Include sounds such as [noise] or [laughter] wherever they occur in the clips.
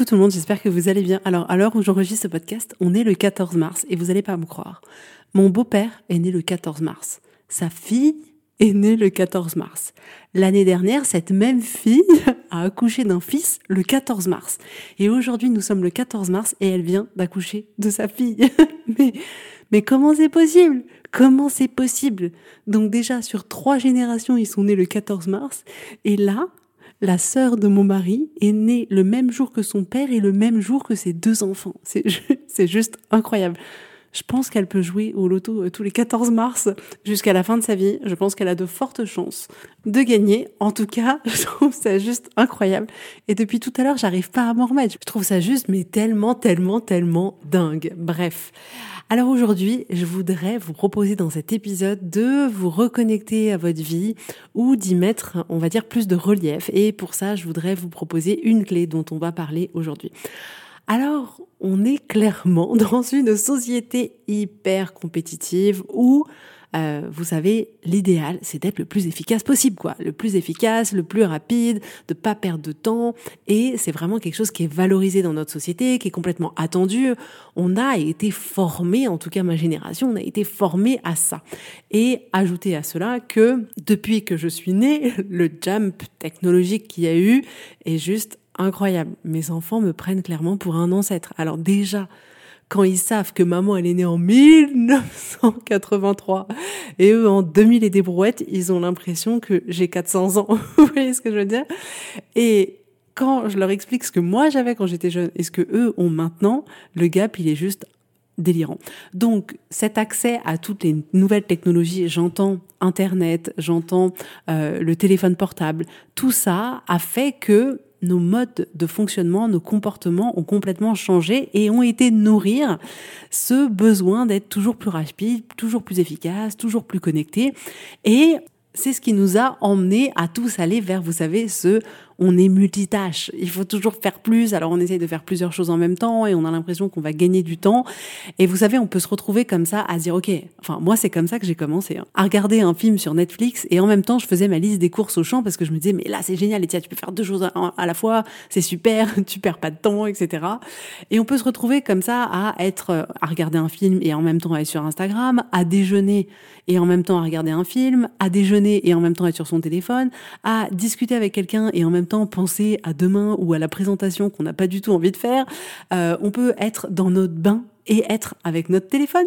Coucou tout le monde, j'espère que vous allez bien. Alors, à l'heure où j'enregistre ce podcast, on est le 14 mars et vous n'allez pas me croire. Mon beau-père est né le 14 mars. Sa fille est née le 14 mars. L'année dernière, cette même fille [laughs] a accouché d'un fils le 14 mars. Et aujourd'hui, nous sommes le 14 mars et elle vient d'accoucher de sa fille. [laughs] mais, mais comment c'est possible? Comment c'est possible? Donc déjà, sur trois générations, ils sont nés le 14 mars. Et là, la sœur de mon mari est née le même jour que son père et le même jour que ses deux enfants. [laughs] C'est juste incroyable. Je pense qu'elle peut jouer au loto euh, tous les 14 mars jusqu'à la fin de sa vie. Je pense qu'elle a de fortes chances de gagner. En tout cas, [laughs] je trouve ça juste incroyable. Et depuis tout à l'heure, j'arrive pas à m'en remettre. Je trouve ça juste, mais tellement, tellement, tellement dingue. Bref. Alors aujourd'hui, je voudrais vous proposer dans cet épisode de vous reconnecter à votre vie ou d'y mettre, on va dire, plus de relief. Et pour ça, je voudrais vous proposer une clé dont on va parler aujourd'hui. Alors, on est clairement [laughs] dans une société hyper compétitive où, euh, vous savez, l'idéal, c'est d'être le plus efficace possible, quoi. Le plus efficace, le plus rapide, de pas perdre de temps. Et c'est vraiment quelque chose qui est valorisé dans notre société, qui est complètement attendu. On a été formé, en tout cas ma génération, on a été formé à ça. Et ajouter à cela que depuis que je suis née, [laughs] le jump technologique qu'il y a eu est juste incroyable. Mes enfants me prennent clairement pour un ancêtre. Alors déjà, quand ils savent que maman elle est née en 1983 et eux en 2000 et des brouettes, ils ont l'impression que j'ai 400 ans. [laughs] Vous voyez ce que je veux dire? Et quand je leur explique ce que moi j'avais quand j'étais jeune et ce que eux ont maintenant, le gap il est juste délirant. Donc cet accès à toutes les nouvelles technologies, j'entends Internet, j'entends euh, le téléphone portable, tout ça a fait que nos modes de fonctionnement, nos comportements ont complètement changé et ont été nourrir ce besoin d'être toujours plus rapide, toujours plus efficace, toujours plus connecté. Et c'est ce qui nous a emmenés à tous aller vers, vous savez, ce on est multitâche. Il faut toujours faire plus. Alors on essaye de faire plusieurs choses en même temps et on a l'impression qu'on va gagner du temps. Et vous savez, on peut se retrouver comme ça à dire, OK, enfin moi c'est comme ça que j'ai commencé, hein. à regarder un film sur Netflix et en même temps je faisais ma liste des courses au champ parce que je me disais, mais là c'est génial, et tu peux faire deux choses à, la fois, c'est super, [laughs] tu perds pas de temps, etc. Et on peut se retrouver comme ça à être, à regarder un film et en même temps être sur Instagram, à déjeuner et en même temps à regarder un film, à déjeuner et en même temps être sur son téléphone, à discuter avec quelqu'un et en même temps penser à demain ou à la présentation qu'on n'a pas du tout envie de faire. Euh, on peut être dans notre bain et être avec notre téléphone.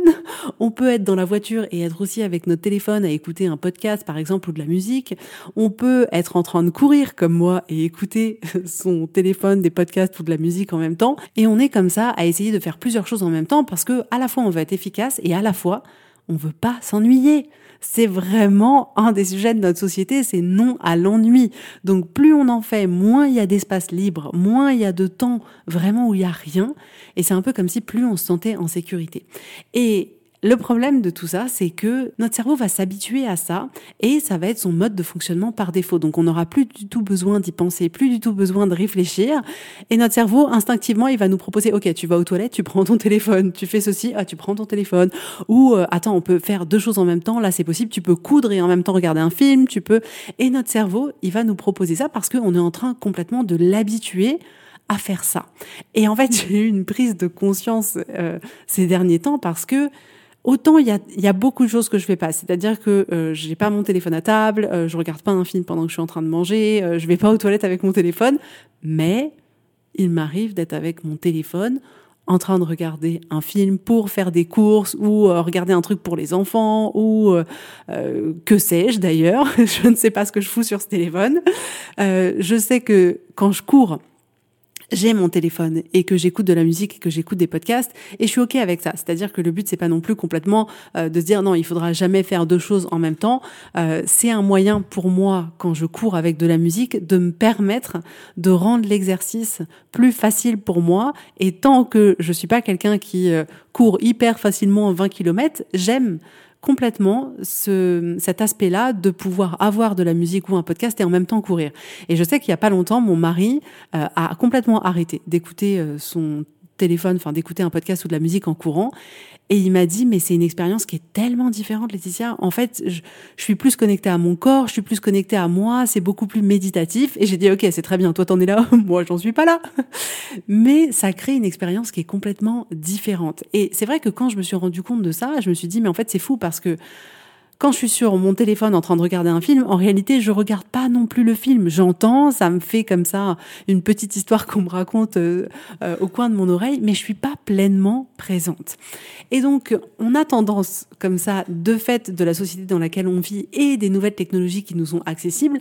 On peut être dans la voiture et être aussi avec notre téléphone à écouter un podcast, par exemple, ou de la musique. On peut être en train de courir comme moi et écouter [laughs] son téléphone, des podcasts ou de la musique en même temps. Et on est comme ça à essayer de faire plusieurs choses en même temps parce que à la fois on veut être efficace et à la fois on veut pas s'ennuyer. C'est vraiment un des sujets de notre société, c'est non à l'ennui. Donc plus on en fait, moins il y a d'espace libre, moins il y a de temps vraiment où il y a rien. Et c'est un peu comme si plus on se sentait en sécurité. Et le problème de tout ça, c'est que notre cerveau va s'habituer à ça et ça va être son mode de fonctionnement par défaut. Donc on n'aura plus du tout besoin d'y penser, plus du tout besoin de réfléchir. Et notre cerveau, instinctivement, il va nous proposer, OK, tu vas aux toilettes, tu prends ton téléphone, tu fais ceci, ah, tu prends ton téléphone. Ou, euh, attends, on peut faire deux choses en même temps, là c'est possible, tu peux coudre et en même temps regarder un film, tu peux... Et notre cerveau, il va nous proposer ça parce qu'on est en train complètement de l'habituer à faire ça. Et en fait, [laughs] j'ai eu une prise de conscience euh, ces derniers temps parce que Autant il y a, y a, beaucoup de choses que je fais pas, c'est-à-dire que euh, j'ai pas mon téléphone à table, euh, je regarde pas un film pendant que je suis en train de manger, euh, je vais pas aux toilettes avec mon téléphone, mais il m'arrive d'être avec mon téléphone en train de regarder un film pour faire des courses ou euh, regarder un truc pour les enfants ou que sais-je d'ailleurs, [laughs] je ne sais pas ce que je fous sur ce téléphone. je sais que quand je cours, j'ai mon téléphone et que j'écoute de la musique et que j'écoute des podcasts et je suis ok avec ça. C'est-à-dire que le but c'est pas non plus complètement euh, de se dire non il faudra jamais faire deux choses en même temps. Euh, c'est un moyen pour moi quand je cours avec de la musique de me permettre de rendre l'exercice plus facile pour moi et tant que je suis pas quelqu'un qui euh, court hyper facilement en 20 km, j'aime complètement ce, cet aspect-là de pouvoir avoir de la musique ou un podcast et en même temps courir. Et je sais qu'il y a pas longtemps, mon mari euh, a complètement arrêté d'écouter euh, son téléphone, enfin d'écouter un podcast ou de la musique en courant. Et il m'a dit, mais c'est une expérience qui est tellement différente, Laetitia. En fait, je, suis plus connectée à mon corps, je suis plus connectée à moi, c'est beaucoup plus méditatif. Et j'ai dit, ok, c'est très bien, toi t'en es là, [laughs] moi j'en suis pas là. mais ça crée une expérience qui est complètement différente. Et c'est vrai que quand je me suis rendu compte de ça, je me suis dit, mais en fait c'est fou parce que quand je suis sur mon téléphone en train de regarder un film, en réalité, je regarde pas non plus le film. J'entends, ça me fait comme ça une petite histoire [laughs] qu'on me raconte euh, euh, au coin de mon oreille, mais je suis pas pleinement présente. Et donc, on a tendance, comme ça, de fait de la société dans laquelle on vit et des nouvelles technologies qui nous sont accessibles,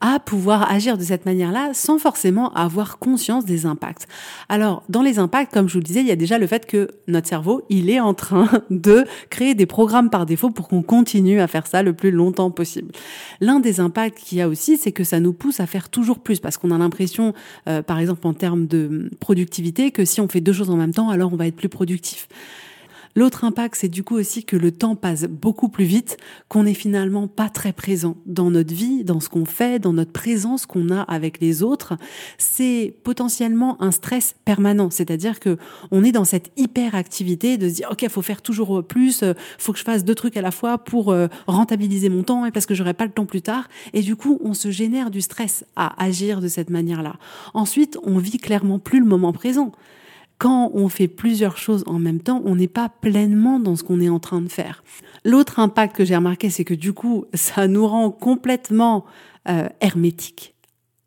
à pouvoir agir de cette manière-là sans forcément avoir conscience des impacts. Alors, dans les impacts, comme je vous le disais, il y a déjà le fait que notre cerveau, il est en train [laughs] de créer des programmes par défaut pour qu'on continue à faire ça le plus longtemps possible. L'un des impacts qu'il y a aussi, c'est que ça nous pousse à faire toujours plus parce qu'on a l'impression, euh, par exemple en termes de productivité, que si on fait deux choses en même temps, alors on va être plus productif. L'autre impact, c'est du coup aussi que le temps passe beaucoup plus vite, qu'on n'est finalement pas très présent dans notre vie, dans ce qu'on fait, dans notre présence qu'on a avec les autres. C'est potentiellement un stress permanent, c'est-à-dire que on est dans cette hyperactivité de se dire ok, faut faire toujours plus, euh, faut que je fasse deux trucs à la fois pour euh, rentabiliser mon temps et parce que j'aurai pas le temps plus tard. Et du coup, on se génère du stress à agir de cette manière-là. Ensuite, on vit clairement plus le moment présent quand on fait plusieurs choses en même temps, on n'est pas pleinement dans ce qu'on est en train de faire. L'autre impact que j'ai remarqué, c'est que du coup, ça nous rend complètement euh, hermétiques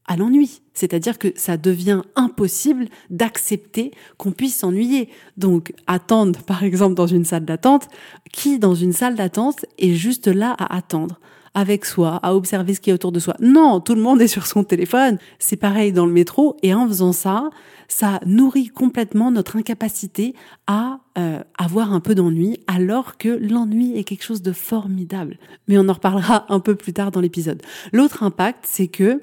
à l'ennui. C'est-à-dire que ça devient impossible d'accepter qu'on puisse s'ennuyer. Donc, attendre, [laughs] par exemple, dans une salle d'attente, qui dans une salle d'attente est juste là à attendre? Avec soi, à observer ce qui est autour de soi. Non, tout le monde est sur son téléphone. C'est pareil dans le métro. Et en faisant ça, ça nourrit complètement notre incapacité à euh, avoir un peu d'ennui, alors que l'ennui est quelque chose de formidable. Mais on en reparlera un peu plus tard dans l'épisode. L'autre impact, c'est que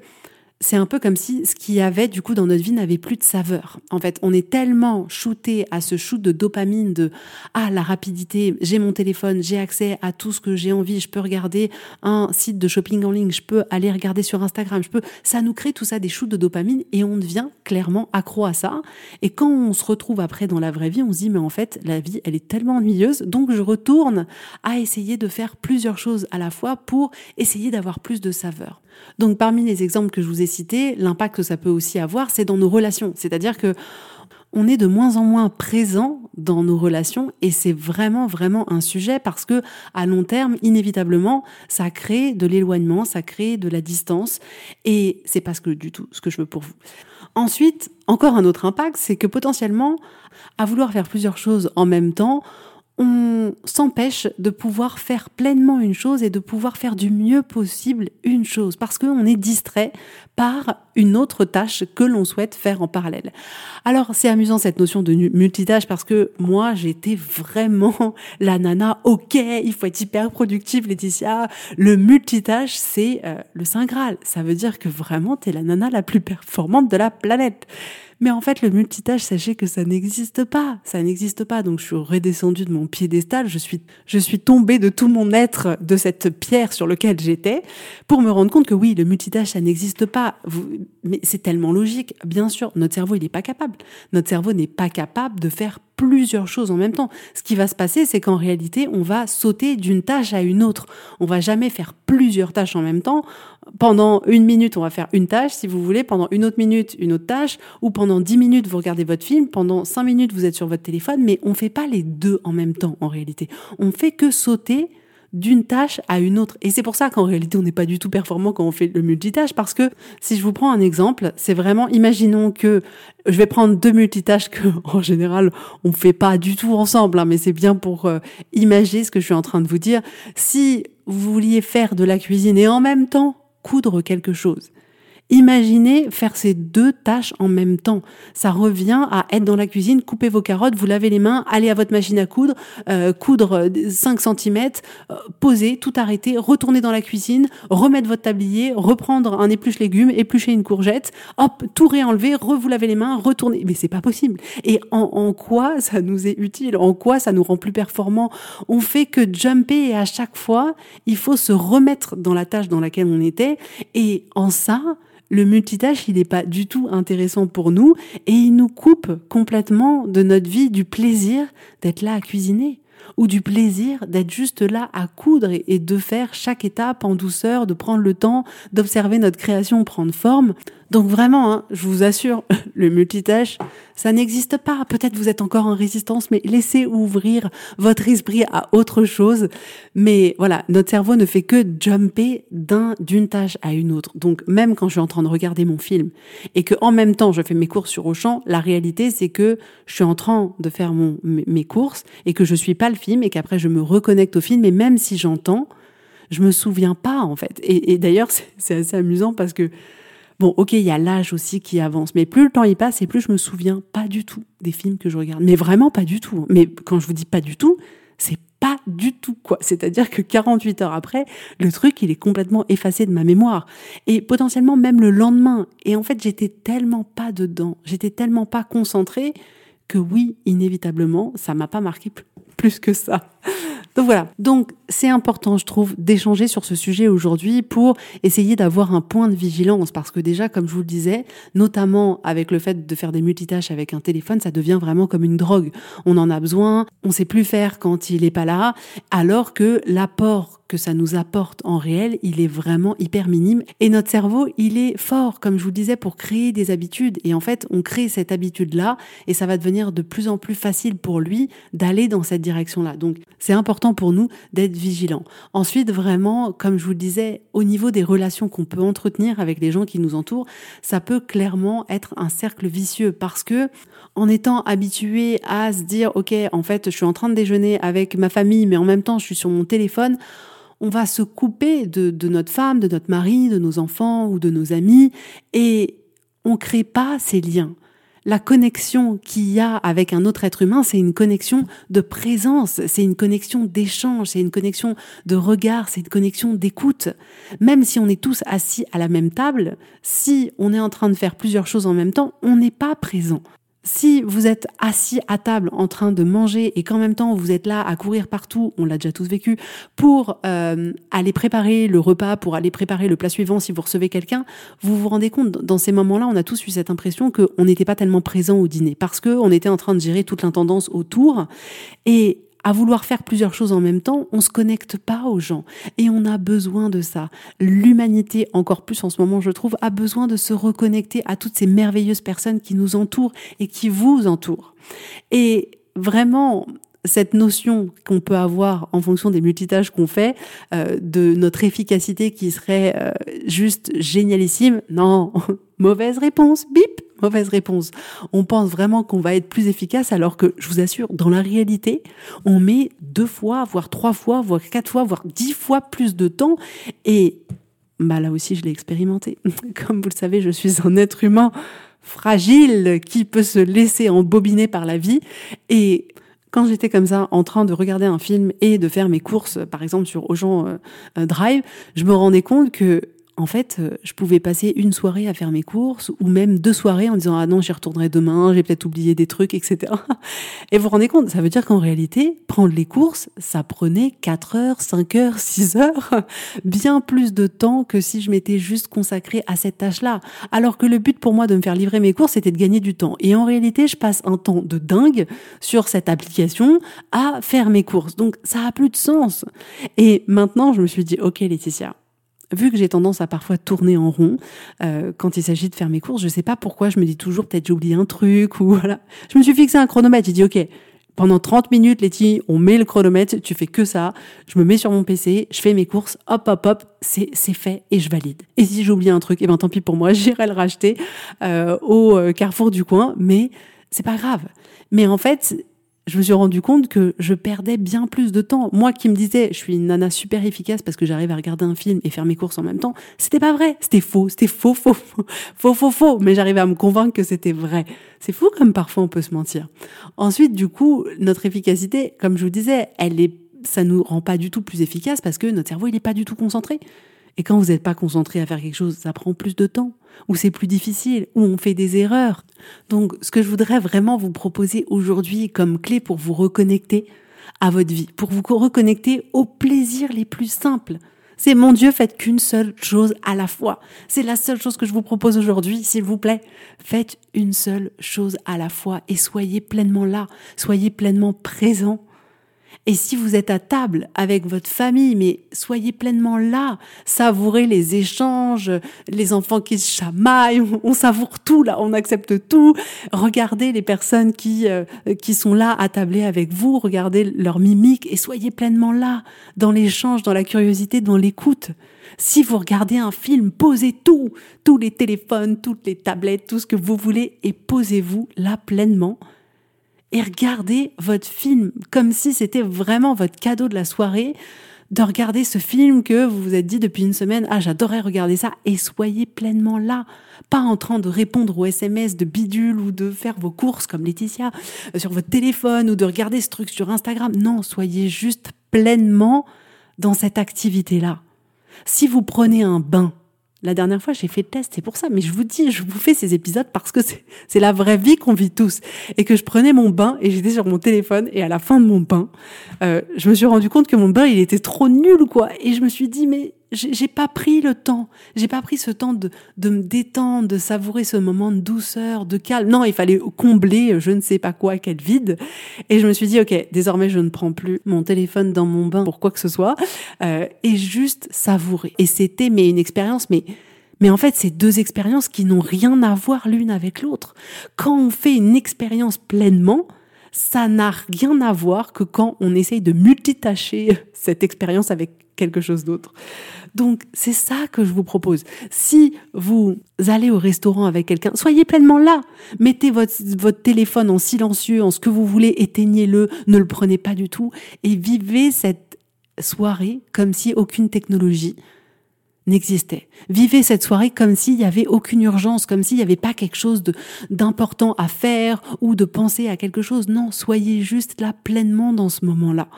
c'est un peu comme si ce qu'il y avait du coup dans notre vie n'avait plus de saveur. En fait, on est tellement shooté à ce shoot de dopamine de ah la rapidité, j'ai mon téléphone, j'ai accès à tout ce que j'ai envie, je peux regarder un site de shopping en ligne, je peux aller regarder sur Instagram, je peux ça nous crée tout ça des shoots de dopamine et on devient clairement accro à ça. Et quand on se retrouve après dans la vraie vie, on se dit mais en fait, la vie, elle est tellement ennuyeuse, donc je retourne à essayer de faire plusieurs choses à la fois pour essayer d'avoir plus de saveur. Donc parmi les exemples que je vous ai l'impact que ça peut aussi avoir, c'est dans nos relations. C'est-à-dire que on est de moins en moins présent dans nos relations et c'est vraiment vraiment un sujet parce que à long terme inévitablement ça crée de l'éloignement, ça crée de la distance et c'est pas du tout ce que je veux pour vous. Ensuite, encore un autre impact, c'est que potentiellement à vouloir faire plusieurs choses en même temps, on s'empêche de pouvoir faire pleinement une chose et de pouvoir faire du mieux possible une chose parce qu'on est distrait par une autre tâche que l'on souhaite faire en parallèle. Alors c'est amusant cette notion de multitâche parce que moi j'étais vraiment la nana, ok, il faut être hyper productive Laetitia, le multitâche c'est euh, le Saint Graal, ça veut dire que vraiment tu es la nana la plus performante de la planète. Mais en fait, le multitâche, sachez que ça n'existe pas. Ça n'existe pas. Donc, je suis redescendue de mon piédestal. Je suis, je suis tombée de tout mon être de cette pierre sur laquelle j'étais pour me rendre compte que oui, le multitâche, ça n'existe pas. mais c'est tellement logique. Bien sûr, notre cerveau, il n'est pas capable. Notre cerveau n'est pas capable de faire plusieurs choses en même temps. Ce qui va se passer, c'est qu'en réalité, on va sauter d'une tâche à une autre. On va jamais faire plusieurs tâches en même temps. Pendant une minute, on va faire une tâche, si vous voulez. Pendant une autre minute, une autre tâche. Ou pendant dix minutes, vous regardez votre film. Pendant cinq minutes, vous êtes sur votre téléphone. Mais on fait pas les deux en même temps, en réalité. On fait que sauter d'une tâche à une autre. Et c'est pour ça qu'en réalité, on n'est pas du tout performant quand on fait le multitâche, parce que si je vous prends un exemple, c'est vraiment, imaginons que je vais prendre deux multitâches que, [laughs] en général, on ne fait pas du tout ensemble, hein, mais c'est bien pour euh, imaginer ce que je suis en train de vous dire. Si vous vouliez faire de la cuisine et en même temps coudre quelque chose, Imaginez faire ces deux tâches en même temps. Ça revient à être dans la cuisine, couper vos carottes, vous lavez les mains, aller à votre machine à coudre, euh, coudre 5 cm, euh, poser, tout arrêter, retourner dans la cuisine, remettre votre tablier, reprendre un épluche légumes, éplucher une courgette, hop, tout réenlever, vous laver les mains, retourner. Mais c'est pas possible. Et en, en quoi ça nous est utile? En quoi ça nous rend plus performants? On fait que jumper et à chaque fois, il faut se remettre dans la tâche dans laquelle on était. Et en ça, le multitâche, il n'est pas du tout intéressant pour nous et il nous coupe complètement de notre vie du plaisir d'être là à cuisiner ou du plaisir d'être juste là à coudre et de faire chaque étape en douceur, de prendre le temps d'observer notre création prendre forme. Donc vraiment, hein, je vous assure, [laughs] le multitâche, ça n'existe pas. Peut-être vous êtes encore en résistance, mais laissez ouvrir votre esprit à autre chose. Mais voilà, notre cerveau ne fait que jumper d'un d'une tâche à une autre. Donc même quand je suis en train de regarder mon film et que en même temps je fais mes courses sur Auchan, la réalité c'est que je suis en train de faire mon mes courses et que je suis pas le film et qu'après je me reconnecte au film. Et même si j'entends, je me souviens pas en fait. Et, et d'ailleurs [laughs] c'est assez amusant parce que Bon, ok, il y a l'âge aussi qui avance, mais plus le temps y passe et plus je me souviens pas du tout des films que je regarde. Mais vraiment pas du tout. Hein. Mais quand je vous dis pas du tout, c'est pas du tout quoi. C'est-à-dire que 48 heures après, le truc, il est complètement effacé de ma mémoire. Et potentiellement même le lendemain. Et en fait, j'étais tellement pas dedans, j'étais tellement pas concentrée que oui, inévitablement, ça m'a pas marqué plus que ça. Donc voilà. Donc c'est important, je trouve, d'échanger sur ce sujet aujourd'hui pour essayer d'avoir un point de vigilance parce que déjà, comme je vous le disais, notamment avec le fait de faire des multitâches avec un téléphone, ça devient vraiment comme une drogue. On en a besoin, on sait plus faire quand il est pas là, alors que l'apport que ça nous apporte en réel, il est vraiment hyper minime. Et notre cerveau, il est fort, comme je vous le disais, pour créer des habitudes. Et en fait, on crée cette habitude-là et ça va devenir de plus en plus facile pour lui d'aller dans cette direction-là. Donc, c'est important pour nous d'être vigilants. Ensuite, vraiment, comme je vous le disais, au niveau des relations qu'on peut entretenir avec les gens qui nous entourent, ça peut clairement être un cercle vicieux parce que en étant habitué à se dire, OK, en fait, je suis en train de déjeuner avec ma famille, mais en même temps, je suis sur mon téléphone, on va se couper de, notre femme, de notre mari, de nos enfants ou de nos amis et on crée pas ces liens. La connexion qu'il y a avec un autre être humain, c'est une connexion de présence, c'est une connexion d'échange, c'est une connexion de regard, c'est une connexion d'écoute. Même si on est tous assis à la même table, si on est en train de faire plusieurs choses en même temps, on n'est pas présent. Si vous êtes assis à table en train de manger et qu'en même temps vous êtes là à courir partout, on l'a déjà tous vécu, pour euh, aller préparer le repas, pour aller préparer le plat suivant si vous recevez quelqu'un, vous vous rendez compte, dans ces moments-là, on a tous eu cette impression qu'on n'était pas tellement présent au dîner parce qu'on était en train de gérer toute l'intendance autour. Et à vouloir faire plusieurs choses en même temps, on se connecte pas aux gens. Et on a besoin de ça. L'humanité, encore plus en ce moment, je trouve, a besoin de se reconnecter à toutes ces merveilleuses personnes qui nous entourent et qui vous entourent. Et vraiment, cette notion qu'on peut avoir en fonction des multitâches qu'on fait, euh, de notre efficacité qui serait euh, juste génialissime, non, [laughs] mauvaise réponse, bip mauvaise réponse. On pense vraiment qu'on va être plus efficace alors que, je vous assure, dans la réalité, on met deux fois, voire trois fois, voire quatre fois, voire dix fois plus de temps. Et bah là aussi, je l'ai expérimenté. [laughs] Comme vous le savez, je suis un être humain fragile qui peut se laisser embobiner par la vie. Et quand j'étais comme ça, en train de regarder un film et de faire mes courses, par exemple sur Auchan euh, Drive, je me rendais compte que en fait, euh, je pouvais passer une soirée à faire mes courses ou même deux soirées en disant ah non j'y retournerai demain, j'ai peut-être oublié des trucs, etc. [laughs] Et vous vous rendez compte, ça veut dire qu'en réalité, prendre les courses, ça prenait 4 heures, 5 heures, 6 heures, [laughs] bien plus de temps que si je m'étais juste consacrée à cette tâche-là. Alors que le but pour moi de me faire livrer mes courses, c'était de gagner du temps. Et en réalité, je passe un temps de dingue sur cette application à faire mes courses. Donc ça a plus de sens. Et maintenant, je me suis dit, ok Laetitia, vu que j'ai tendance à parfois tourner en rond euh, quand il s'agit de faire mes courses, je sais pas pourquoi je me dis toujours peut-être j'ai oublié un truc ou voilà. Je me suis fixé un chronomètre, j'ai dit OK, pendant 30 minutes Letty, on met le chronomètre, tu fais que ça, je me mets sur mon PC, je fais mes courses, hop hop hop, c'est c'est fait et je valide. Et si j'ai oublié un truc, eh ben tant pis pour moi, [laughs] j'irai le racheter euh, au euh, Carrefour du coin, mais c'est pas grave. Mais en fait, je me suis rendu compte que je perdais bien plus de temps. Moi qui me disais, je suis une nana super efficace parce que j'arrive à regarder un film et faire mes courses en même temps, c'était pas vrai. C'était faux. C'était faux, faux, faux, faux, faux, faux. Mais j'arrivais à me convaincre que c'était vrai. C'est fou comme parfois on peut se mentir. Ensuite, du coup, notre efficacité, comme je vous disais, elle est, ça nous rend pas du tout plus efficace parce que notre cerveau, il est pas du tout concentré. Et quand vous n'êtes pas concentré à faire quelque chose, ça prend plus de temps, ou c'est plus difficile, ou on fait des erreurs. Donc, ce que je voudrais vraiment vous proposer aujourd'hui comme clé pour vous reconnecter à votre vie, pour vous reconnecter aux plaisirs les plus simples. C'est mon Dieu, faites qu'une seule chose à la fois. C'est la seule chose que je vous propose aujourd'hui, s'il vous plaît. Faites une seule chose à la fois et soyez pleinement là, soyez pleinement présent et si vous êtes à table avec votre famille, mais soyez pleinement là, savourez les échanges, les enfants qui se chamaillent, on savoure tout là, on accepte tout. Regardez les personnes qui euh, qui sont là à tabler avec vous, regardez leur mimique et soyez pleinement là dans l'échange, dans la curiosité, dans l'écoute. Si vous regardez un film, posez tout, tous les téléphones, toutes les tablettes, tout ce que vous voulez et posez-vous là pleinement et regardez votre film comme si c'était vraiment votre cadeau de la soirée de regarder ce film que vous vous êtes dit depuis une semaine, ah j'adorais regarder ça, et soyez pleinement là, pas en train de répondre aux SMS de bidule ou de faire vos courses comme Laetitia euh, sur votre téléphone ou de regarder ce truc sur Instagram. Non, soyez juste pleinement dans cette activité-là. Si vous prenez un bain, la dernière fois, j'ai fait le test, c'est pour ça. Mais je vous dis, je vous fais ces épisodes parce que c'est la vraie vie qu'on vit tous. Et que je prenais mon bain et j'étais sur mon téléphone et à la fin de mon bain, euh, je me suis rendu compte que mon bain, il était trop nul, quoi. Et je me suis dit, mais j'ai pas pris le temps. J'ai pas pris ce temps de, de me détendre, de savourer ce moment de douceur, de calme. Non, il fallait combler je ne sais pas quoi, quel vide. Et je me suis dit, ok, désormais je ne prends plus mon téléphone dans mon bain pour quoi que ce soit, euh, et juste savourer. Et c'était mais une expérience, mais mais en fait, c'est deux expériences qui n'ont rien à voir l'une avec l'autre. Quand on fait une expérience pleinement, ça n'a rien à voir que quand on essaye de multitâcher cette expérience avec quelque chose d'autre. Donc c'est ça que je vous propose. Si vous allez au restaurant avec quelqu'un, soyez pleinement là. Mettez votre, votre téléphone en silencieux, en ce que vous voulez, éteignez-le, ne le prenez pas du tout et vivez cette soirée comme si aucune technologie n'existait. Vivez cette soirée comme s'il n'y avait aucune urgence, comme s'il n'y avait pas quelque chose d'important à faire ou de penser à quelque chose. Non, soyez juste là pleinement dans ce moment-là.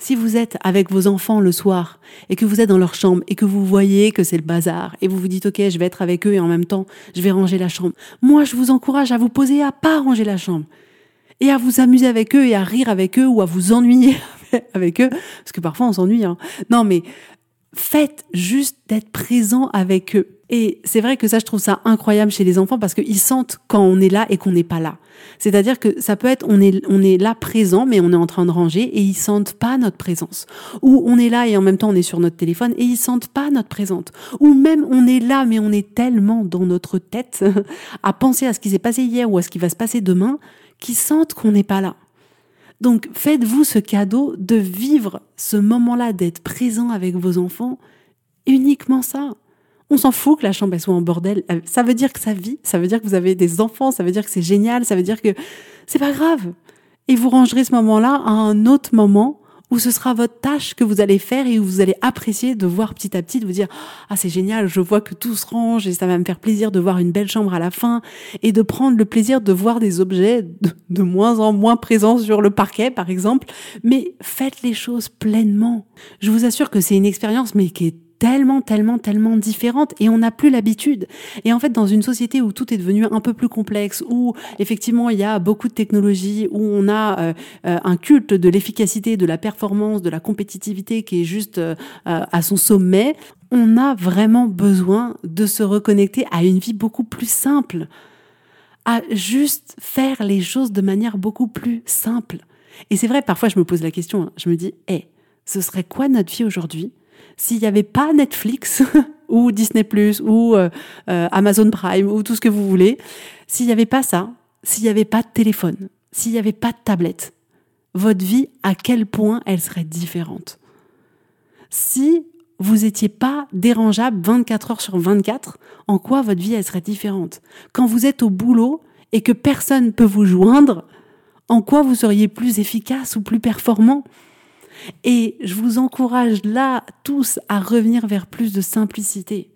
Si vous êtes avec vos enfants le soir et que vous êtes dans leur chambre et que vous voyez que c'est le bazar et vous vous dites ok je vais être avec eux et en même temps je vais ranger la chambre, moi je vous encourage à vous poser à pas ranger la chambre et à vous amuser avec eux et à rire avec eux ou à vous ennuyer [laughs] avec eux parce que parfois on s'ennuie. Hein. Non mais faites juste d'être présent avec eux. Et c'est vrai que ça, je trouve ça incroyable chez les enfants parce qu'ils sentent quand on est là et qu'on n'est pas là. C'est-à-dire que ça peut être, on est, on est là présent, mais on est en train de ranger et ils sentent pas notre présence. Ou on est là et en même temps on est sur notre téléphone et ils sentent pas notre présence. Ou même on est là, mais on est tellement dans notre tête [laughs] à penser à ce qui s'est passé hier ou à ce qui va se passer demain qu'ils sentent qu'on n'est pas là. Donc faites-vous ce cadeau de vivre ce moment-là, d'être présent avec vos enfants, uniquement ça. On s'en fout que la chambre soit en bordel. Euh, ça veut dire que ça vit, ça veut dire que vous avez des enfants, ça veut dire que c'est génial, ça veut dire que c'est pas grave. Et vous rangerez ce moment-là à un autre moment où ce sera votre tâche que vous allez faire et où vous allez apprécier de voir petit à petit, de vous dire ah c'est génial, je vois que tout se range et ça va me faire plaisir de voir une belle chambre à la fin et de prendre le plaisir de voir des objets de, moins en moins présents sur le parquet par exemple, mais faites les choses pleinement. Je vous assure que c'est une expérience mais qui est tellement, tellement, tellement différentes et on n'a plus l'habitude. Et en fait, dans une société où tout est devenu un peu plus complexe, où effectivement il y a beaucoup de technologies, où on a euh, euh, un culte de l'efficacité, de la performance, de la compétitivité qui est juste euh, à son sommet, on a vraiment besoin de se reconnecter à une vie beaucoup plus simple, à juste faire les choses de manière beaucoup plus simple. Et c'est vrai, parfois je me pose la question, hein. je me dis, hé, ce serait quoi notre vie aujourd'hui s'il n'y avait pas Netflix [laughs] ou Disney ou euh, euh, Amazon Prime ou tout ce que vous voulez, s'il n'y avait pas ça, s'il n'y avait pas de téléphone, s'il n'y avait pas de tablette, votre vie, à quel point elle serait différente? Si vous n'étiez pas dérangeable 24 heures sur 24, en quoi votre vie elle serait différente? Quand vous êtes au boulot et que personne ne peut vous joindre, en quoi vous seriez plus efficace ou plus performant? Et je vous encourage là tous à revenir vers plus de simplicité.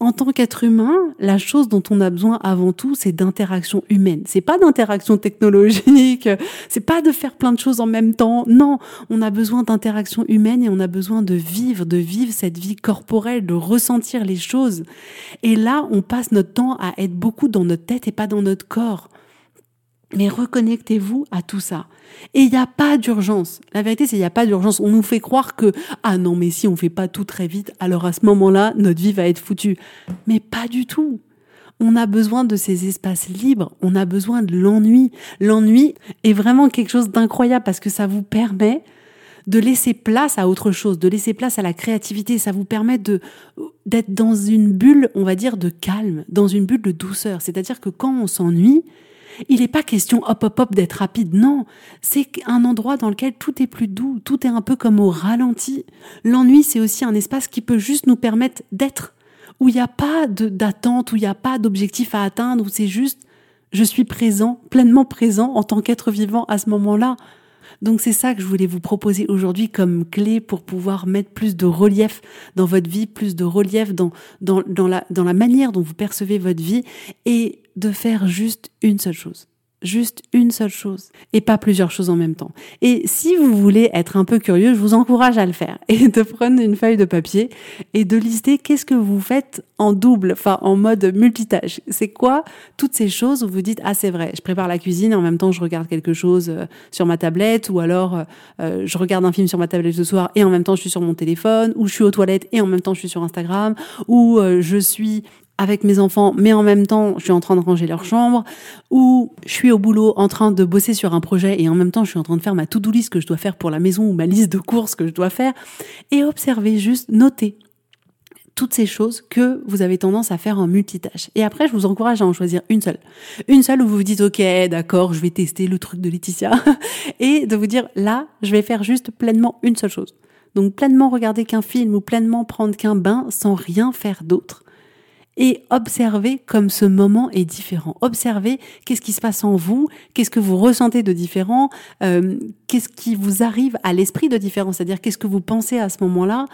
En tant qu'être humain, la chose dont on a besoin avant tout, c'est d'interaction humaine. C'est pas d'interaction technologique, [laughs] c'est pas de faire plein de choses en même temps. Non, on a besoin d'interaction humaine et on a besoin de vivre, de vivre cette vie corporelle, de ressentir les choses. Et là, on passe notre temps à être beaucoup dans notre tête et pas dans notre corps. Mais reconnectez-vous à tout ça. Et il n'y a pas d'urgence. La vérité, c'est qu'il n'y a pas d'urgence. On nous fait croire que, ah non, mais si on fait pas tout très vite, alors à ce moment-là, notre vie va être foutue. Mais pas du tout. On a besoin de ces espaces libres. On a besoin de l'ennui. L'ennui est vraiment quelque chose d'incroyable parce que ça vous permet de laisser place à autre chose, de laisser place à la créativité. Ça vous permet de, d'être dans une bulle, on va dire, de calme, dans une bulle de douceur. C'est-à-dire que quand on s'ennuie, il n'est pas question hop hop hop d'être rapide, non. C'est un endroit dans lequel tout est plus doux, tout est un peu comme au ralenti. L'ennui, c'est aussi un espace qui peut juste nous permettre d'être, où il n'y a pas d'attente, où il n'y a pas d'objectif à atteindre, où c'est juste je suis présent, pleinement présent en tant qu'être vivant à ce moment-là. Donc c'est ça que je voulais vous proposer aujourd'hui comme clé pour pouvoir mettre plus de relief dans votre vie, plus de relief dans, dans, la, dans la manière dont vous percevez votre vie et de faire juste une seule chose juste une seule chose et pas plusieurs choses en même temps. Et si vous voulez être un peu curieux, je vous encourage à le faire [laughs] et de prendre une feuille de papier et de lister qu'est-ce que vous faites en double, enfin en mode multitâche. C'est quoi toutes ces choses où vous dites ah c'est vrai, je prépare la cuisine et en même temps je regarde quelque chose euh, sur ma tablette ou alors euh, euh, je regarde un film sur ma tablette ce soir et en même temps je suis sur mon téléphone ou je suis aux toilettes et en même temps je suis sur Instagram ou je suis avec mes enfants, mais en même temps, je suis en train de ranger leur chambre, ou je suis au boulot en train de bosser sur un projet et en même temps, je suis en train de faire ma to-do list que je dois faire pour la maison ou ma liste de courses que je dois faire, et observer juste, noter toutes ces choses que vous avez tendance à faire en multitâche. Et après, je vous encourage à en choisir une seule. Une seule où vous vous dites, OK, d'accord, je vais tester le truc de Laetitia. [laughs] et de vous dire, là, je vais faire juste pleinement une seule chose. Donc, pleinement regarder qu'un film ou pleinement prendre qu'un bain sans rien faire d'autre et observez comme ce moment est différent. Observez qu'est-ce qui se passe en vous, qu'est-ce que vous ressentez de différent, euh, qu'est-ce qui vous arrive à l'esprit de différent, c'est-à-dire qu'est-ce que vous pensez à ce moment-là,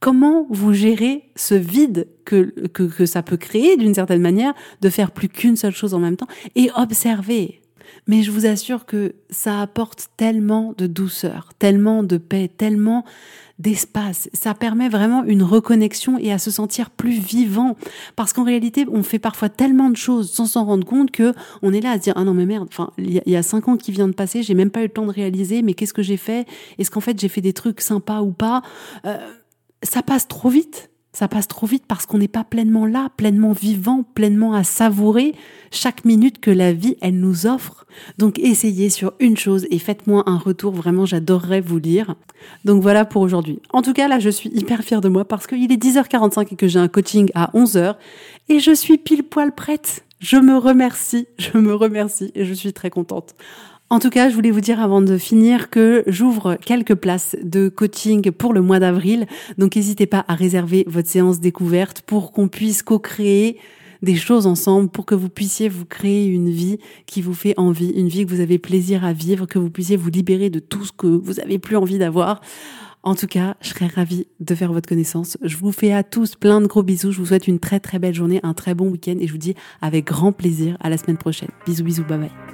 comment vous gérez ce vide que, que, que ça peut créer d'une certaine manière, de faire plus qu'une seule chose en même temps, et observez. Mais je vous assure que ça apporte tellement de douceur, tellement de paix, tellement d'espace. Ça permet vraiment une reconnexion et à se sentir plus vivant. Parce qu'en réalité, on fait parfois tellement de choses sans s'en rendre compte que on est là à se dire ah non mais merde. Enfin, il y, a cinq ans qui vient de passer, j'ai même pas eu le temps de réaliser. Mais qu'est-ce que j'ai fait? Est-ce qu'en fait j'ai fait des trucs sympas ou pas? Euh, Ça passe trop vite. Ça passe trop vite parce qu'on n'est pas pleinement là, pleinement vivant, pleinement à savourer chaque minute que la vie, elle nous offre. Donc essayez sur une chose et faites-moi un retour. Vraiment, j'adorerais vous lire. Donc voilà pour aujourd'hui. En tout cas, là, je suis hyper fière de moi parce qu'il est 10h45 et que j'ai un coaching à 11h et je suis pile poil prête. Je me remercie, je me remercie et je suis très contente. En tout cas, je voulais vous dire avant de finir que j'ouvre quelques places de coaching pour le mois d'avril. Donc n'hésitez pas à réserver votre séance découverte pour qu'on puisse co-créer des choses ensemble pour que vous puissiez vous créer une vie qui vous fait envie, une vie que vous avez plaisir à vivre, que vous puissiez vous libérer de tout ce que vous avez plus envie d'avoir. En tout cas, je serais ravie de faire votre connaissance. Je vous fais à tous plein de gros bisous. Je vous souhaite une très très belle journée, un très bon week-end et je vous dis avec grand plaisir à la semaine prochaine. Bisous bisous, bye bye.